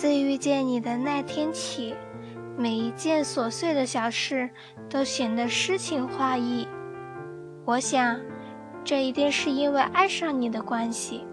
自遇见你的那天起每一件琐碎的小事都显得诗情画意。我想这一定是因为爱上你的关系。